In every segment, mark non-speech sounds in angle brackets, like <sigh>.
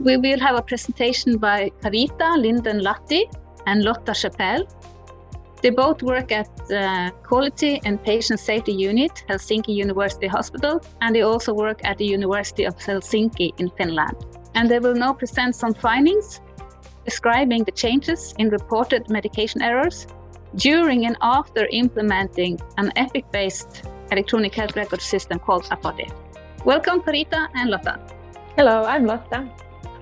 We will have a presentation by Carita Lindén-Lahti and Lotta Schepel. They both work at the Quality and Patient Safety Unit, Helsinki University Hospital, and they also work at the University of Helsinki in Finland. And they will now present some findings describing the changes in reported medication errors during and after implementing an Epic based electronic health record system called Apotti. Welcome, Carita and Lotta. Hello, I'm Lotta.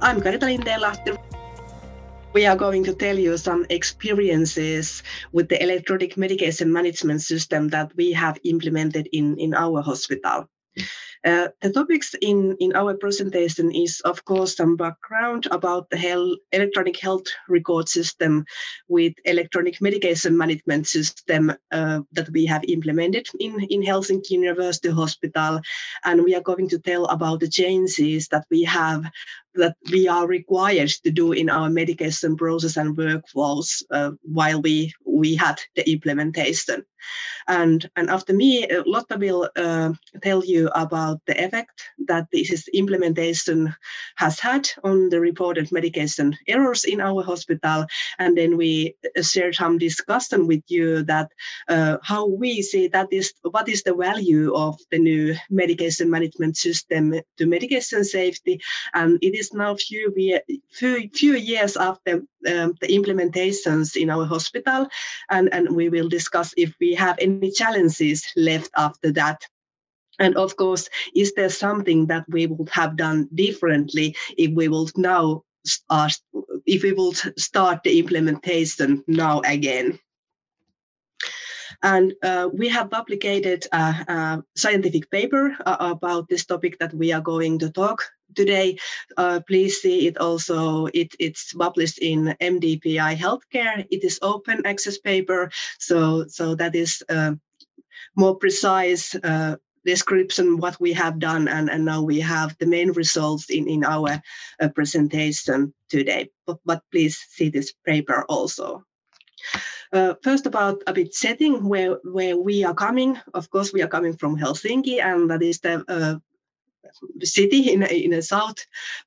I'm Carita Lindén-Lahti. We are going to tell you some experiences with the electronic medication management system that we have implemented in, in our hospital. Uh, the topics in, in our presentation is, of course, some background about the health, electronic health record system with electronic medication management system uh, that we have implemented in, in Helsinki University Hospital. And we are going to tell about the changes that we have that we are required to do in our medication process and workflows uh, while we we had the implementation. And, and after me, uh, Lotta will uh, tell you about the effect that this implementation has had on the reported medication errors in our hospital. And then we uh, share some discussion with you that uh, how we see that is what is the value of the new medication management system to medication safety. And it is now few, few, few years after um, the implementations in our hospital. And, and we will discuss if we have any challenges left after that? And of course, is there something that we would have done differently if we will now start, if we will start the implementation now again? And uh, we have published a, scientific paper uh, about this topic that we are going to talk today. Uh, please see it also. It, it's published in MDPI Healthcare. It is open access paper, so so that is uh, more precise uh, description what we have done and, and now we have the main results in, in our uh, presentation today but, but please see this paper also uh, first about a bit setting where where we are coming of course we are coming from helsinki and that is the uh, city in, in the south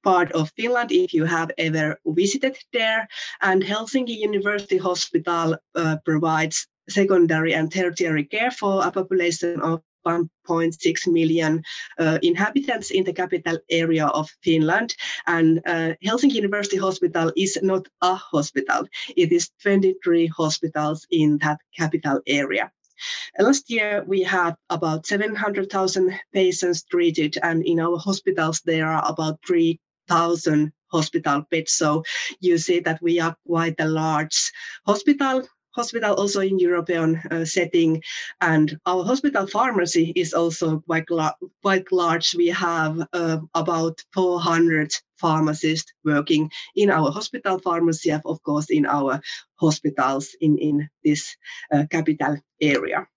part of Finland if you have ever visited there. And Helsinki University Hospital uh, provides secondary and tertiary care for a population of 1.6 million uh, inhabitants in the capital area of Finland. And uh, Helsinki University Hospital is not a hospital, it is 23 hospitals in that capital area. Last year, we had about 700,000 patients treated, and in our hospitals, there are about 3,000 hospital beds. So you see that we are quite a large hospital hospital also in European uh, setting, and our hospital pharmacy is also quite, la- quite large. We have uh, about 400 pharmacists working in our hospital pharmacy, of course in our hospitals in, in this uh, capital area.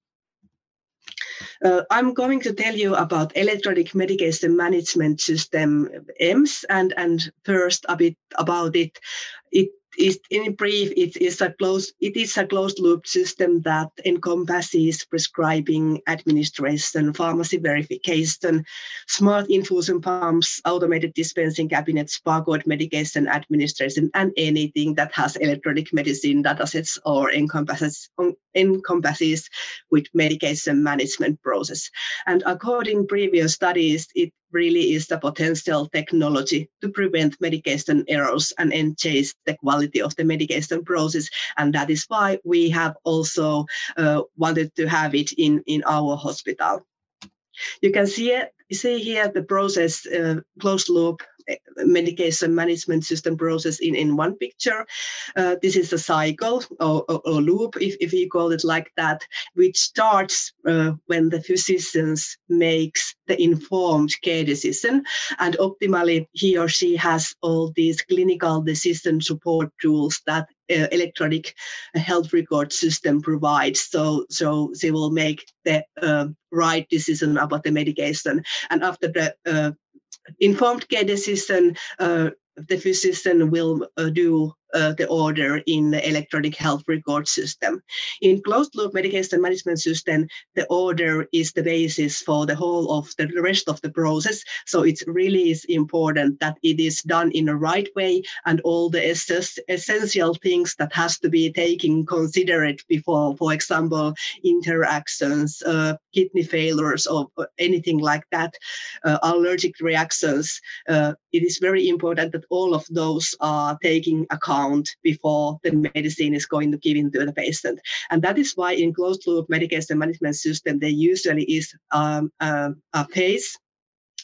Uh, I'm going to tell you about electronic medication management system EMS and and first a bit about it. It is in brief, it is a closed it is a closed loop system that encompasses prescribing, administration, pharmacy verification, smart infusion pumps, automated dispensing cabinets, barcode medication administration, and anything that has electronic medicine datasets or encompasses um, encompasses with medication management process. And according previous studies, it really is the potential technology to prevent medication errors and enhance the quality of the medication process. And that is why we have also uh, wanted to have it in, in our hospital. You can see, it, see here the process uh, closed loop medication management system process in, in one picture. Uh, this is a cycle or, or, or, loop, if, if you call it like that, which starts uh, when the physicians makes the informed care decision. And optimally, he or she has all these clinical decision support tools that uh, electronic health record system provides. So, so they will make the uh, right decision about the medication. And after the uh, informed care decision, uh, the physician will uh, do uh, the order in the electronic health record system. In closed loop medication management system, the order is the basis for the whole of the rest of the process. So it really is important that it is done in the right way and all the essential things that has to be taken considered before, for example, interactions, uh, kidney failures or anything like that, uh, allergic reactions. Uh, it is very important that all of those are taking account before the medicine is going to given to the patient. And that is why in closed loop medication management system, there usually is um, a, a phase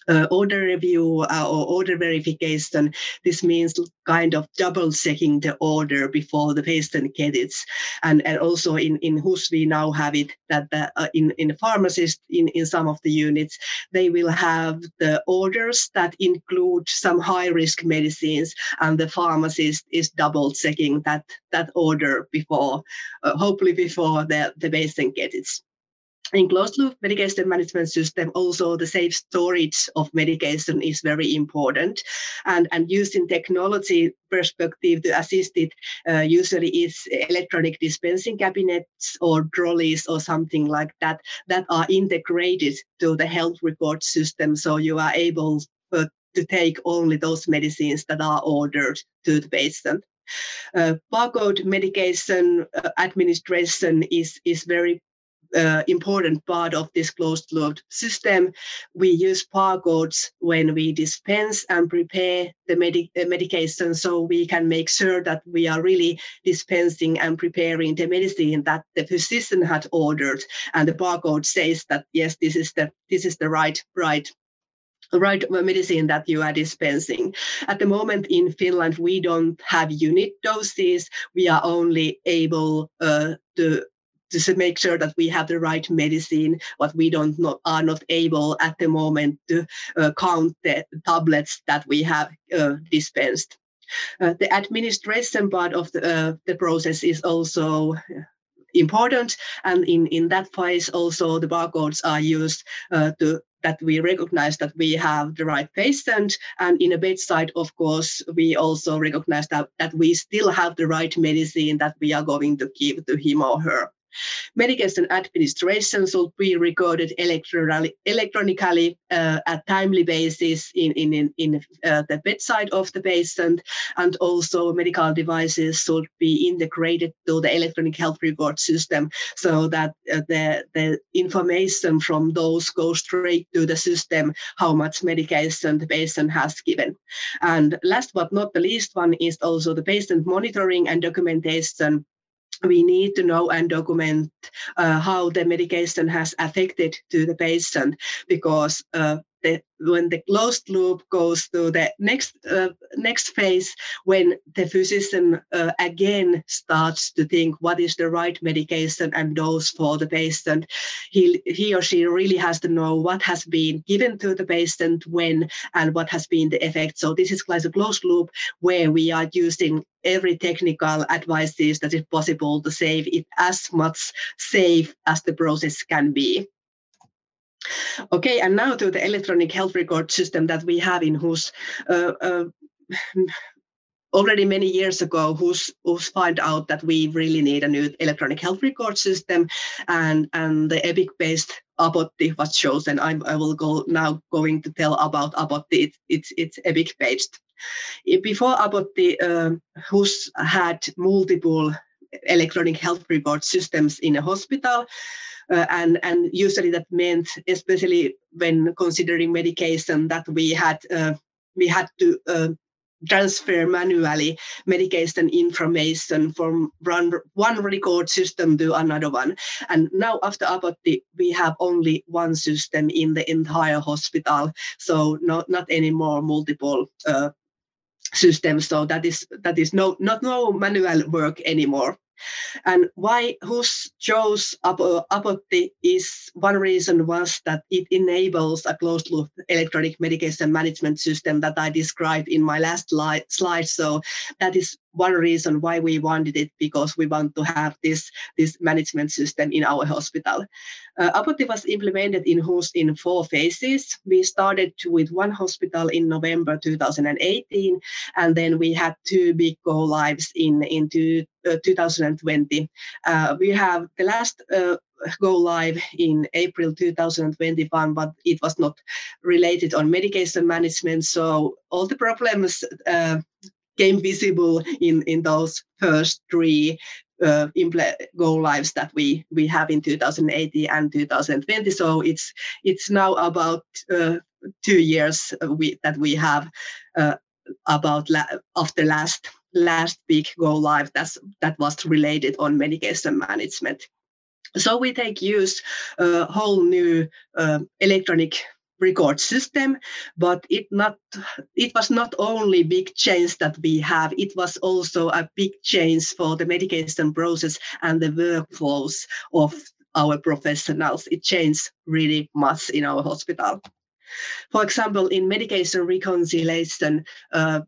uh, order review uh, or order verification. This means kind of double checking the order before the patient gets it. And, and also in, in HUS, we now have it that the, uh, in, in the pharmacist, in, in some of the units, they will have the orders that include some high risk medicines and the pharmacist is double checking that, that order before, uh, hopefully before the, the patient gets it in closed loop medication management system also the safe storage of medication is very important. And and using technology perspective to assist it uh, usually is electronic dispensing cabinets or trolleys or something like that that are integrated to the health record system. So you are able uh, to take only those medicines that are ordered to the patient. Uh, barcode medication uh, administration is is very uh, important part of this closed loop system. We use barcodes when we dispense and prepare the medi- uh, medication so we can make sure that we are really dispensing and preparing the medicine that the physician had ordered and the barcode says that yes this is the this is the right right right medicine that you are dispensing. At the moment in Finland, we don't have unit doses. We are only able uh, to to make sure that we have the right medicine, but we don't are not able at the moment to uh, count the tablets that we have uh, dispensed. Uh, the administration part of the, uh, the process is also important, and in, in that phase also the barcodes are used uh, to that we recognize that we have the right patient and in a bedside of course we also recognize that, that we still have the right medicine that we are going to give to him or her Medication administration should be recorded electronically, uh, at timely basis in, in, in, in uh, the bedside of the patient, and also medical devices should be integrated to the electronic health record system so that uh, the, the information from those goes straight to the system how much medication the patient has given. And last but not the least one is also the patient monitoring and documentation we need to know and document uh, how the medication has affected to the patient because uh, the, when the closed loop goes to the next uh, next phase when the physician uh, again starts to think what is the right medication and dose for the patient. He he or she really has to know what has been given to the patient when and what has been the effect. So this is like a closed loop where we are using every technical advices that is possible to save it as much safe as the process can be Okay, and now to the electronic health record system that we have in HUS. Uh, uh, already many years ago, HUS, HUS find out that we really need a new electronic health record system, and and the EPIC-based Apotti was chosen. I, I will go now going to tell about Apotti. It's it's, it's EPIC-based. Before Apotti, uh, HUS had multiple electronic health record systems in a hospital. Uh, and and usually that meant, especially when considering medication, that we had uh, we had to uh, transfer manually medication information from one, one record system to another one. And now after Apotti, we have only one system in the entire hospital. So not, not anymore multiple uh, systems. So that is that is no not no manual work anymore. And why HUS chose Apotti is one reason was that it enables a closed loop electronic medication management system that I described in my last slide. So that is one reason why we wanted it because we want to have this this management system in our hospital. Uh, Apotti was implemented in HUS in four phases. We started with one hospital in November 2018, and then we had two big go lives in into uh, 2020. Uh, we have the last uh, go live in April 2021, but it was not related on medication management. So all the problems uh, came visible in, in those first three uh, lives that we we have in 2018 and 2020. So it's it's now about uh, two years we, that we have uh, about la- after last last big go live that's that was related on medication management. So we take use a whole new uh, electronic record system, but it not it was not only big change that we have, it was also a big change for the medication process and the workflows of our professionals. It changed really much in our hospital. For example, in medication reconciliation, uh,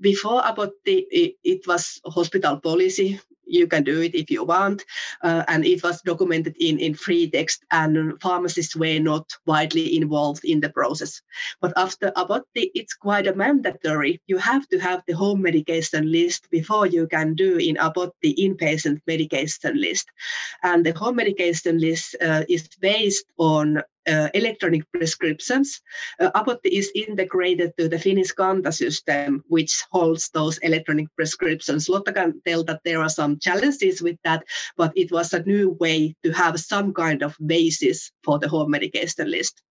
before about the it, it was hospital policy you can do it if you want. Uh, and it was documented in, in free text, and pharmacists were not widely involved in the process. But after Apotti, it's quite a mandatory. You have to have the home medication list before you can do in Apotti inpatient medication list. And the home medication list uh, is based on uh, electronic prescriptions. Uh, Apotti is integrated to the Finnish Kanta system, which holds those electronic prescriptions. Lotta can tell that there are some challenges with that, but it was a new way to have some kind of basis for the home medication list.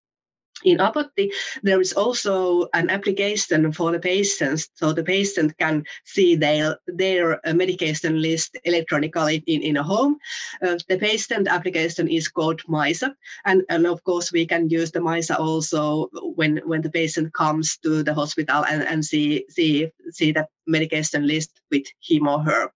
In Apotti, there is also an application for the patients, so the patient can see their, their uh, medication list electronically in, in a home. Uh, the patient application is called Maisa, and, and of course we can use the Maisa also when, when the patient comes to the hospital and, and see, see, see that medication list with him or her.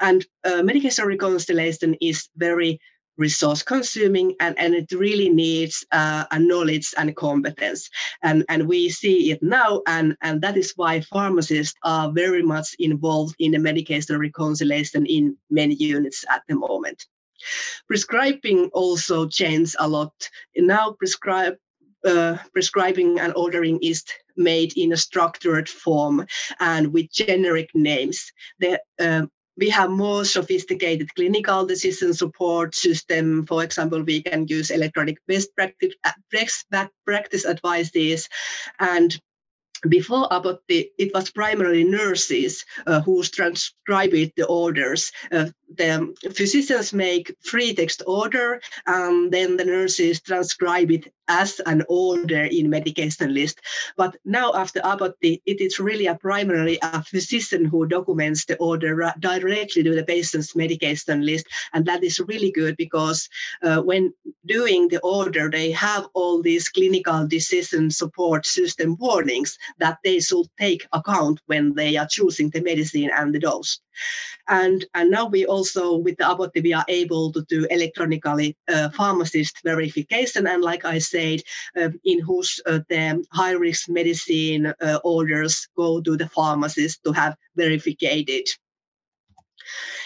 And uh, medication reconciliation is very resource consuming and, and it really needs uh, a knowledge and competence. And, and we see it now and, and that is why pharmacists are very much involved in the medication reconciliation in many units at the moment. Prescribing also changed a lot. Now prescribe uh, prescribing and ordering is made in a structured form and with generic names. The uh, we have more sophisticated clinical decision support system. For example, we can use electronic best practice, best practice advices and before Apotti was primarily nurses uh, who transcribed the orders uh, the physicians make free text order and then the nurses transcribe it as an order in medication list. But now after Apotti it is really a primarily a physician who documents the order directly to the patient's medication list. And that is really good because uh, when doing the order they have all these clinical decision support system warnings that they should take account when they are choosing the medicine and the dose and, and now we also, with the Apotti, we are able to do electronically uh, pharmacist verification. And like I said, uh, in HUS uh, the high risk medicine uh, orders go to the pharmacist to have verified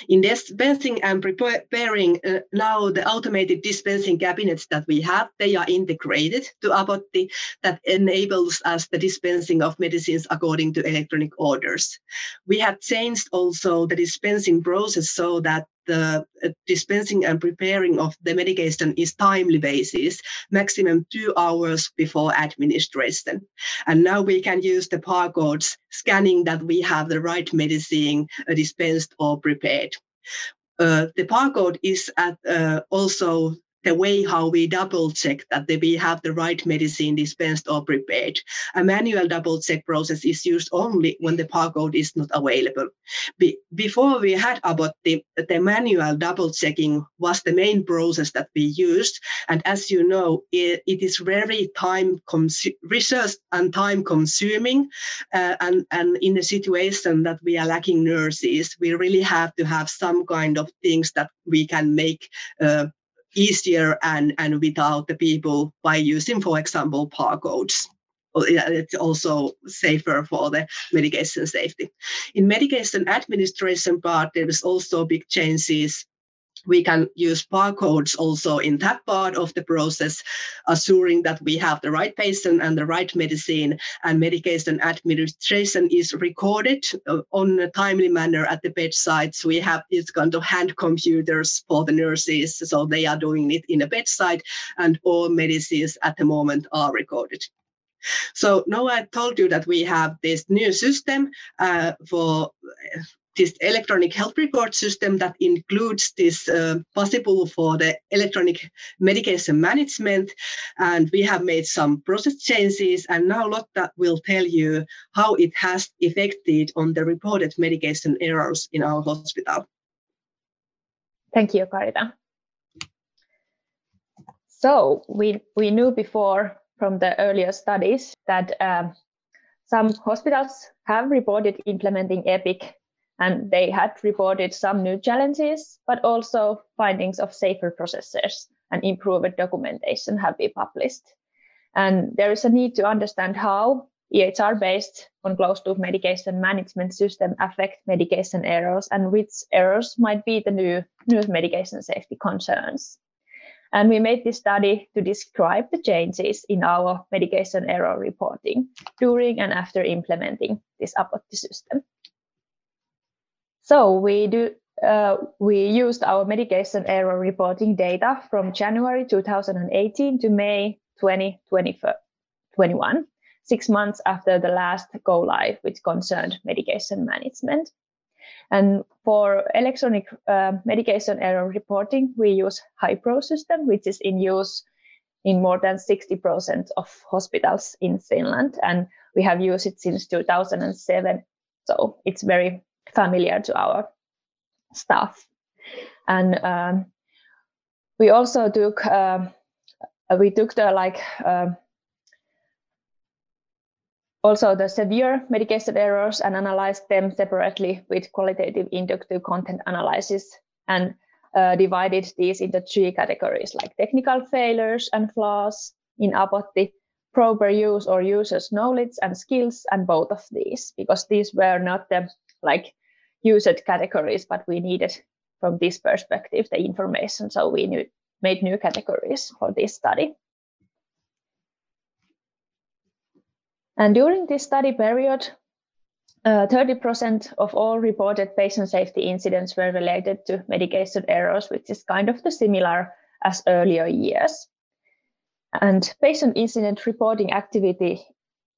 in dispensing and preparing uh, now the automated dispensing cabinets that we have, they are integrated to Apotti that enables us the dispensing of medicines according to electronic orders. We have changed also the dispensing process so that the uh, dispensing and preparing of the medication is timely basis, maximum two hours before administration. And now we can use the barcodes scanning that we have the right medicine uh, dispensed or prepared. Uh, the barcode is at, uh, also the way how we double check that we have the right medicine dispensed or prepared. A manual double check process is used only when the barcode is not available. Be- before we had about the, the manual double checking was the main process that we used. And as you know, it, it is very time consu- research and time consuming. Uh, and, and in a situation that we are lacking nurses, we really have to have some kind of things that we can make uh, easier and, and without the people by using, for example, barcodes it's also safer for the medication safety. In medication administration part, there is also big changes we can use barcodes also in that part of the process, assuring that we have the right patient and the right medicine and medication administration is recorded uh, on a timely manner at the bedside. So we have these kind of hand computers for the nurses, so they are doing it in a bedside and all medicines at the moment are recorded. So now I told you that we have this new system uh, for this electronic health record system that includes this uh, possible for the electronic medication management. And we have made some process changes. And now Lotta will tell you how it has affected on the reported medication errors in our hospital. Thank you, Carita. So we, we knew before from the earlier studies that um, some hospitals have reported implementing EPIC and they had reported some new challenges, but also findings of safer processes and improved documentation have been published. And there is a need to understand how EHR based on closed loop medication management system affect medication errors and which errors might be the new, new medication safety concerns. And we made this study to describe the changes in our medication error reporting during and after implementing this Apotti system. So we do uh, we used our medication error reporting data from January 2018 to May 2021, six months after the last go live, which concerned medication management. And for electronic uh, medication error reporting, we use HaiPro system, which is in use in more than 60% of hospitals in Finland. And we have used it since 2007. So it's very familiar to our staff. And um, we also took uh, we took the like uh, also the severe medication errors and analyzed them separately with qualitative inductive content analysis and uh, divided these into three categories like technical failures and flaws in Apotti, proper use or users knowledge and skills and both of these because these were not the like used categories, but we needed from this perspective the information. So we knew, made new categories for this study. And during this study period, 30% uh, of all reported patient safety incidents were related to medication errors, which is kind of the similar as earlier years. And patient incident reporting activity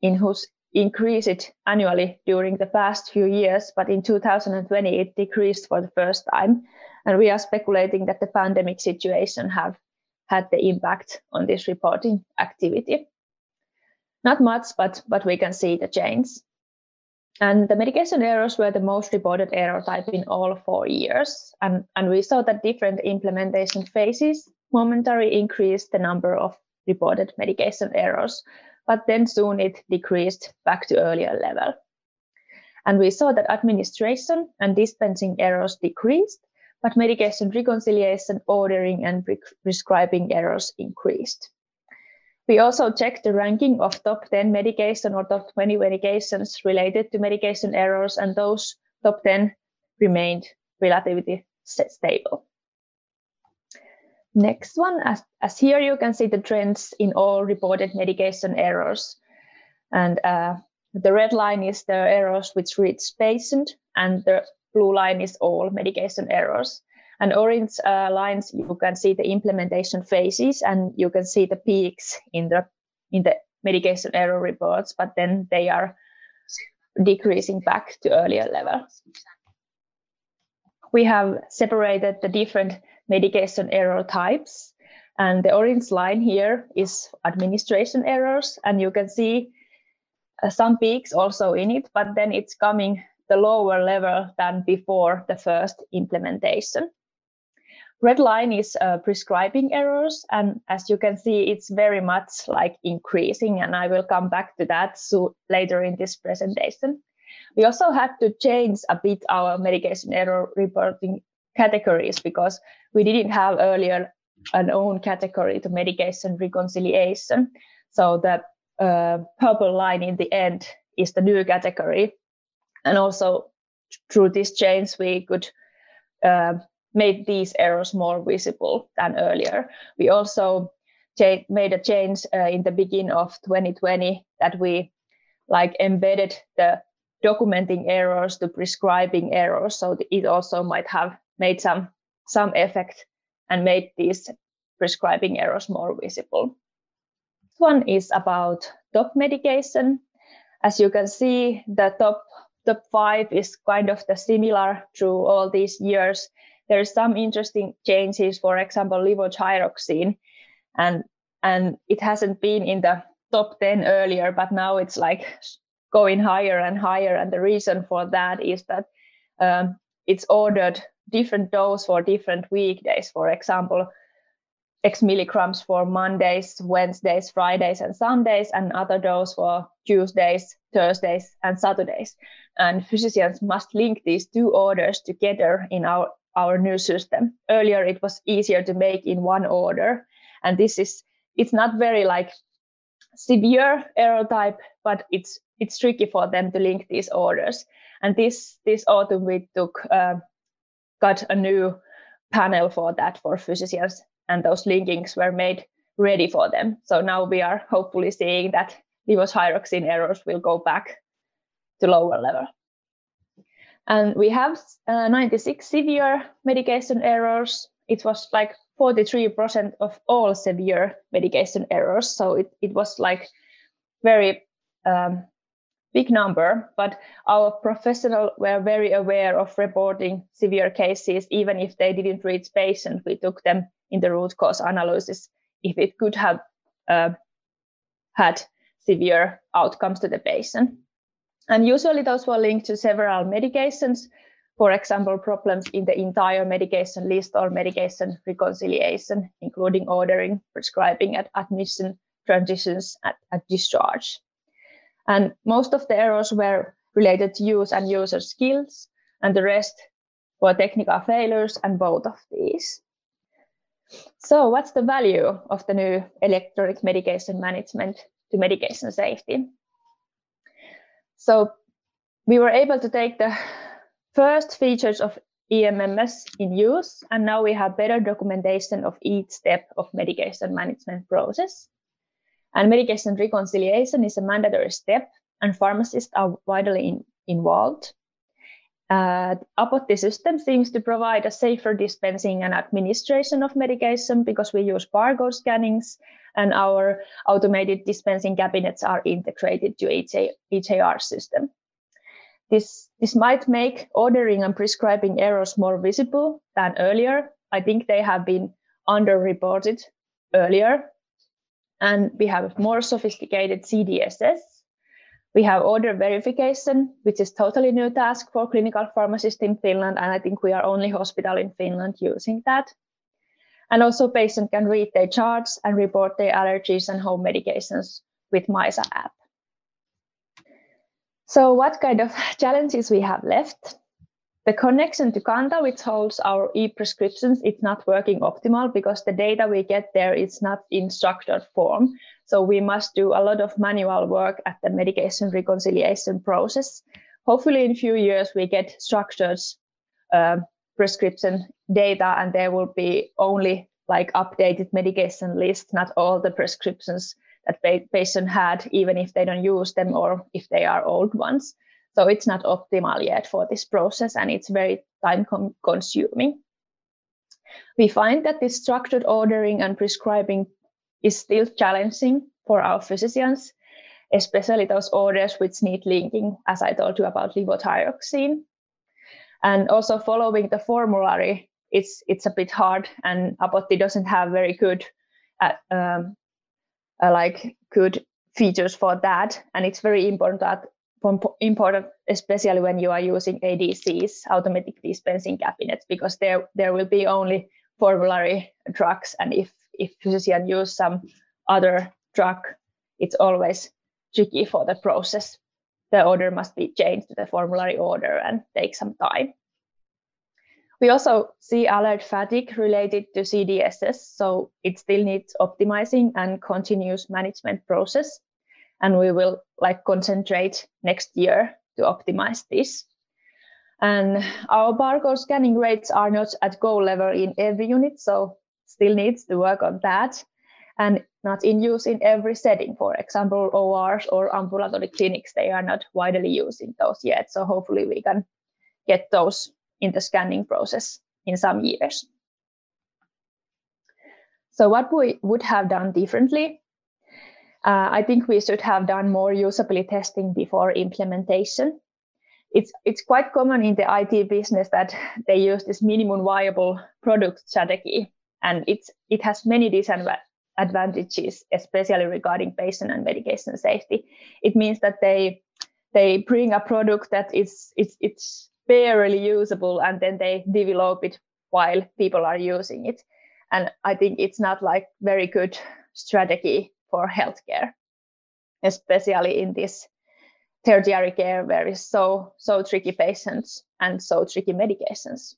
in HUS increased annually during the past few years, but in 2020 it decreased for the first time. And we are speculating that the pandemic situation have had the impact on this reporting activity. Not much, but, but we can see the change. And the medication errors were the most reported error type in all four years. And, and we saw that different implementation phases momentarily increased the number of reported medication errors but then soon it decreased back to earlier level. And we saw that administration and dispensing errors decreased, but medication reconciliation, ordering, and pre prescribing errors increased. We also checked the ranking of top 10 medication or top 20 medications related to medication errors, and those top 10 remained relatively stable. Next one, as, as here you can see the trends in all reported medication errors. And uh, the red line is the errors which reach patient, and the blue line is all medication errors. And orange uh, lines, you can see the implementation phases, and you can see the peaks in the in the medication error reports, but then they are decreasing back to earlier levels. We have separated the different medication error types. And the orange line here is administration errors. And you can see uh, some peaks also in it, but then it's coming the lower level than before the first implementation. Red line is uh, prescribing errors. And as you can see, it's very much like increasing. And I will come back to that so later in this presentation. We also had to change a bit our medication error reporting categories because we didn't have earlier an own category to medication reconciliation. So that uh, purple line in the end is the new category. And also through this change, we could uh, make these errors more visible than earlier. We also made a change uh, in the beginning of 2020 that we like embedded the documenting errors to prescribing errors. So it also might have made some some effect and made these prescribing errors more visible. This One is about top medication. As you can see, the top top five is kind of the similar through all these years. There is some interesting changes, for example, levothyroxine, and and it hasn't been in the top 10 earlier, but now it's like going higher and higher. And the reason for that is that um, it's ordered different dose for different weekdays. For example, X milligrams for Mondays, Wednesdays, Fridays, and Sundays, and other dose for Tuesdays, Thursdays, and Saturdays. And physicians must link these two orders together in our, our new system. Earlier, it was easier to make in one order. And this is, it's not very like severe error type, but it's it's tricky for them to link these orders. And this this autumn we took uh, got a new panel for that for physicians and those linkings were made ready for them. So now we are hopefully seeing that levothyroxine errors will go back to lower level. And we have uh, 96 severe medication errors. It was like 43% of all severe medication errors. So it, it was like very um, big number, but our professionals were very aware of reporting severe cases, even if they didn't reach patients. We took them in the root cause analysis if it could have uh, had severe outcomes to the patient. And usually those were linked to several medications, for example, problems in the entire medication list or medication reconciliation, including ordering, prescribing at admission, transitions at, at discharge. And most of the errors were related to use and user skills, and the rest were technical failures and both of these. So what's the value of the new electronic medication management to medication safety? So we were able to take the first features of EMMS in use, and now we have better documentation of each step of medication management process. And medication reconciliation is a mandatory step, and pharmacists are widely in, involved. Uh, Apotti system seems to provide a safer dispensing and administration of medication because we use barcode scannings and our automated dispensing cabinets are integrated to EHR system. This, this might make ordering and prescribing errors more visible than earlier. I think they have been underreported earlier. And we have more sophisticated CDSS we have order verification, which is totally new task for clinical pharmacists in Finland, and I think we are only hospital in Finland using that. And also patient can read their charts and report their allergies and home medications with Maisa app. So what kind of <laughs> challenges we have left? The connection to Kanta, which holds our e-prescriptions, it's not working optimal because the data we get there is not in structured form. So we must do a lot of manual work at the medication reconciliation process. Hopefully in a few years, we get structured uh, prescription data and there will be only like updated medication list, not all the prescriptions that pa- patient had, even if they don't use them or if they are old ones. So it's not optimal yet for this process and it's very time com- consuming. We find that this structured ordering and prescribing is still challenging for our physicians, especially those orders which need linking, as I told you about levothyroxine. And also following the formulary, it's it's a bit hard, and Apotti doesn't have very good, uh, um, uh, like good features for that. And it's very important that important, especially when you are using ADCs, automatic dispensing cabinets, because there there will be only formulary drugs, and if if physician use some other drug, it's always tricky for the process. The order must be changed to the formulary order and take some time. We also see alert fatigue related to CDSS, so it still needs optimizing and continuous management process. And we will like concentrate next year to optimize this. And our barcode scanning rates are not at goal level in every unit, so still needs to work on that and not in use in every setting. For example, ORs or ambulatory clinics, they are not widely using those yet. So hopefully we can get those in the scanning process in some years. So what we would have done differently, uh, I think we should have done more usability testing before implementation it's it's quite common in the IT business that <laughs> they use this minimum viable product strategy, and it's it has many disadvantages, especially regarding patient and medication safety. It means that they they bring a product that is it's it's barely usable, and then they develop it while people are using it, and I think it's not like very good strategy for healthcare, especially in this tertiary care where is so so tricky patients and so tricky medications.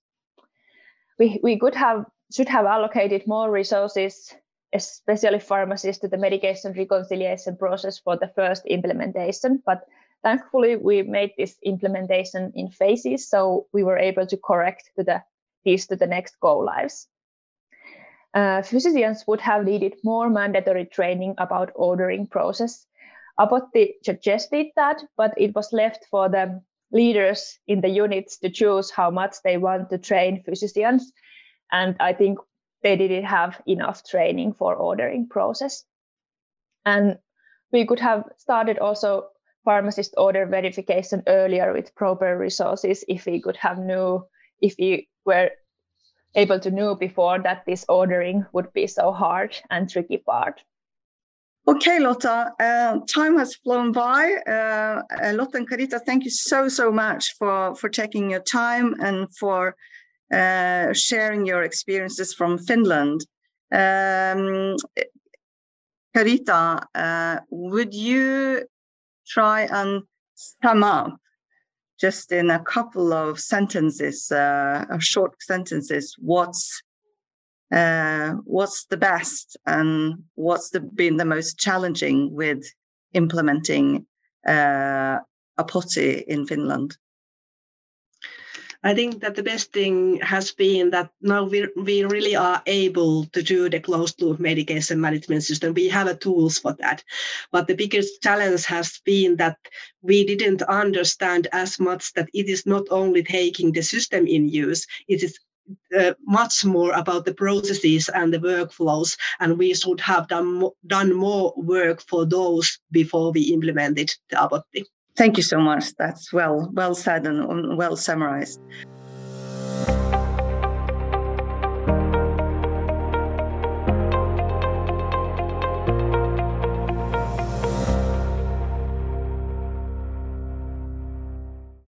We we could have should have allocated more resources, especially pharmacists, to the medication reconciliation process for the first implementation. But thankfully, we made this implementation in phases, so we were able to correct to the to the next go lives. Uh, physicians would have needed more mandatory training about ordering process Apotti suggested that, but it was left for the leaders in the units to choose how much they want to train physicians. And I think they didn't have enough training for ordering process. And we could have started also pharmacist order verification earlier with proper resources if we could have knew if we were able to know before that this ordering would be so hard and tricky part. Okay, Lotta, uh, time has flown by. Uh, uh, Lotta and Carita, thank you so, so much for, for taking your time and for uh, sharing your experiences from Finland. Um, Carita, uh, would you try and sum up just in a couple of sentences, uh, short sentences, what's uh, what's the best and what's the, been the most challenging with implementing uh, Apotti in Finland? I think that the best thing has been that now we, we really are able to do the closed loop medication management system. We have tools for that. But the biggest challenge has been that we didn't understand as much that it is not only taking the system in use, it is uh, much more about the processes and the workflows, and we should have done done more work for those before we implemented the Apotti. Thank you so much. That's well well said and well summarized.